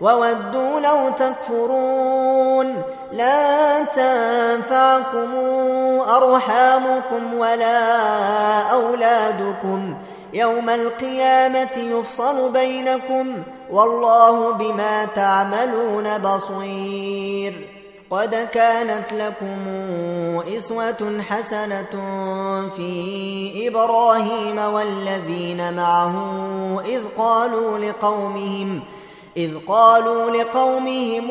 وودوا لو تكفرون لا تنفعكم أرحامكم ولا أولادكم يوم القيامة يفصل بينكم والله بما تعملون بصير قد كانت لكم إسوة حسنة في إبراهيم والذين معه إذ قالوا لقومهم إذ قالوا لقومهم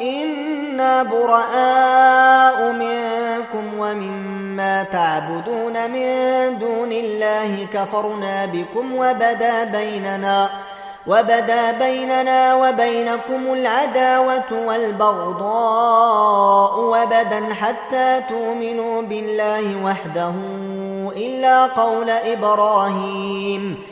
إنا براء منكم ومما تعبدون من دون الله كفرنا بكم وبدا بيننا وبدا بيننا وبينكم العداوة والبغضاء وبدا حتى تؤمنوا بالله وحده إلا قول إبراهيم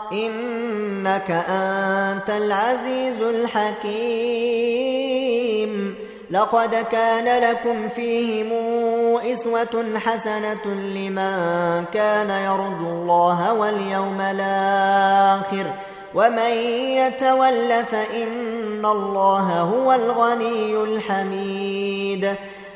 إنك أنت العزيز الحكيم. لقد كان لكم فيهم إسوة حسنة لمن كان يرجو الله واليوم الآخر. ومن يتول فإن الله هو الغني الحميد.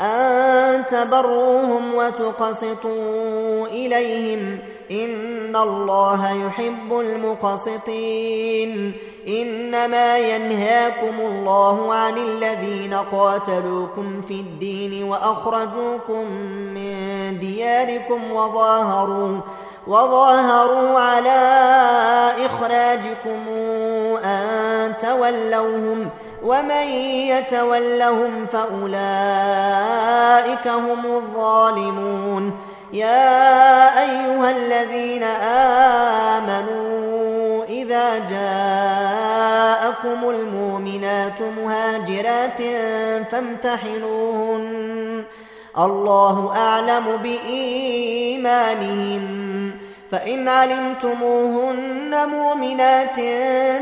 أن تبروهم وتقسطوا إليهم إن الله يحب المقسطين إنما ينهاكم الله عن الذين قاتلوكم في الدين وأخرجوكم من دياركم وظاهروا وظاهروا على إخراجكم أن تولوهم ومن يتولهم فأولئك هم الظالمون. يا أيها الذين آمنوا إذا جاءكم المؤمنات مهاجرات فامتحنوهن. الله أعلم بإيمانهن. فإن علمتموهن مؤمنات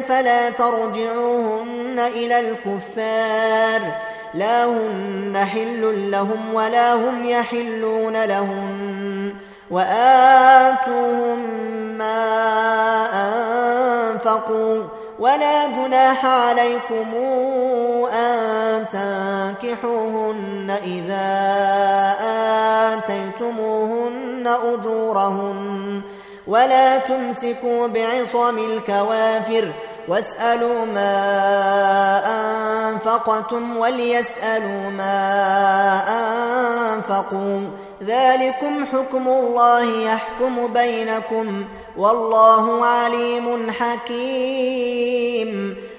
فلا ترجعوهن. إلى الكفار. لا هن حل لهم ولا هم يحلون لهم. وآتوهم ما أنفقوا. ولا جناح عليكم أن تنكحوهن إذا آتيتموهن أجورهن ولا تمسكوا بعصم الكوافر. واسألوا ما أنفقتم وليسألوا ما أنفقوا. ذلكم حكم الله يحكم بينكم والله عليم حكيم.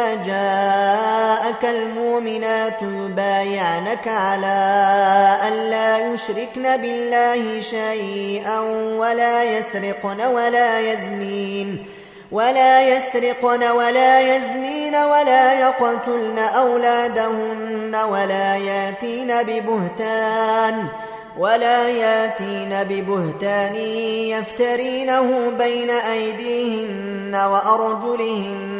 إذا جاءك المؤمنات يبايعنك على أن لا يشركن بالله شيئا ولا يسرقن ولا يزنين ولا يسرقن ولا يزنين ولا يقتلن أولادهن ولا ياتين ببهتان ولا ياتين ببهتان يفترينه بين أيديهن وأرجلهن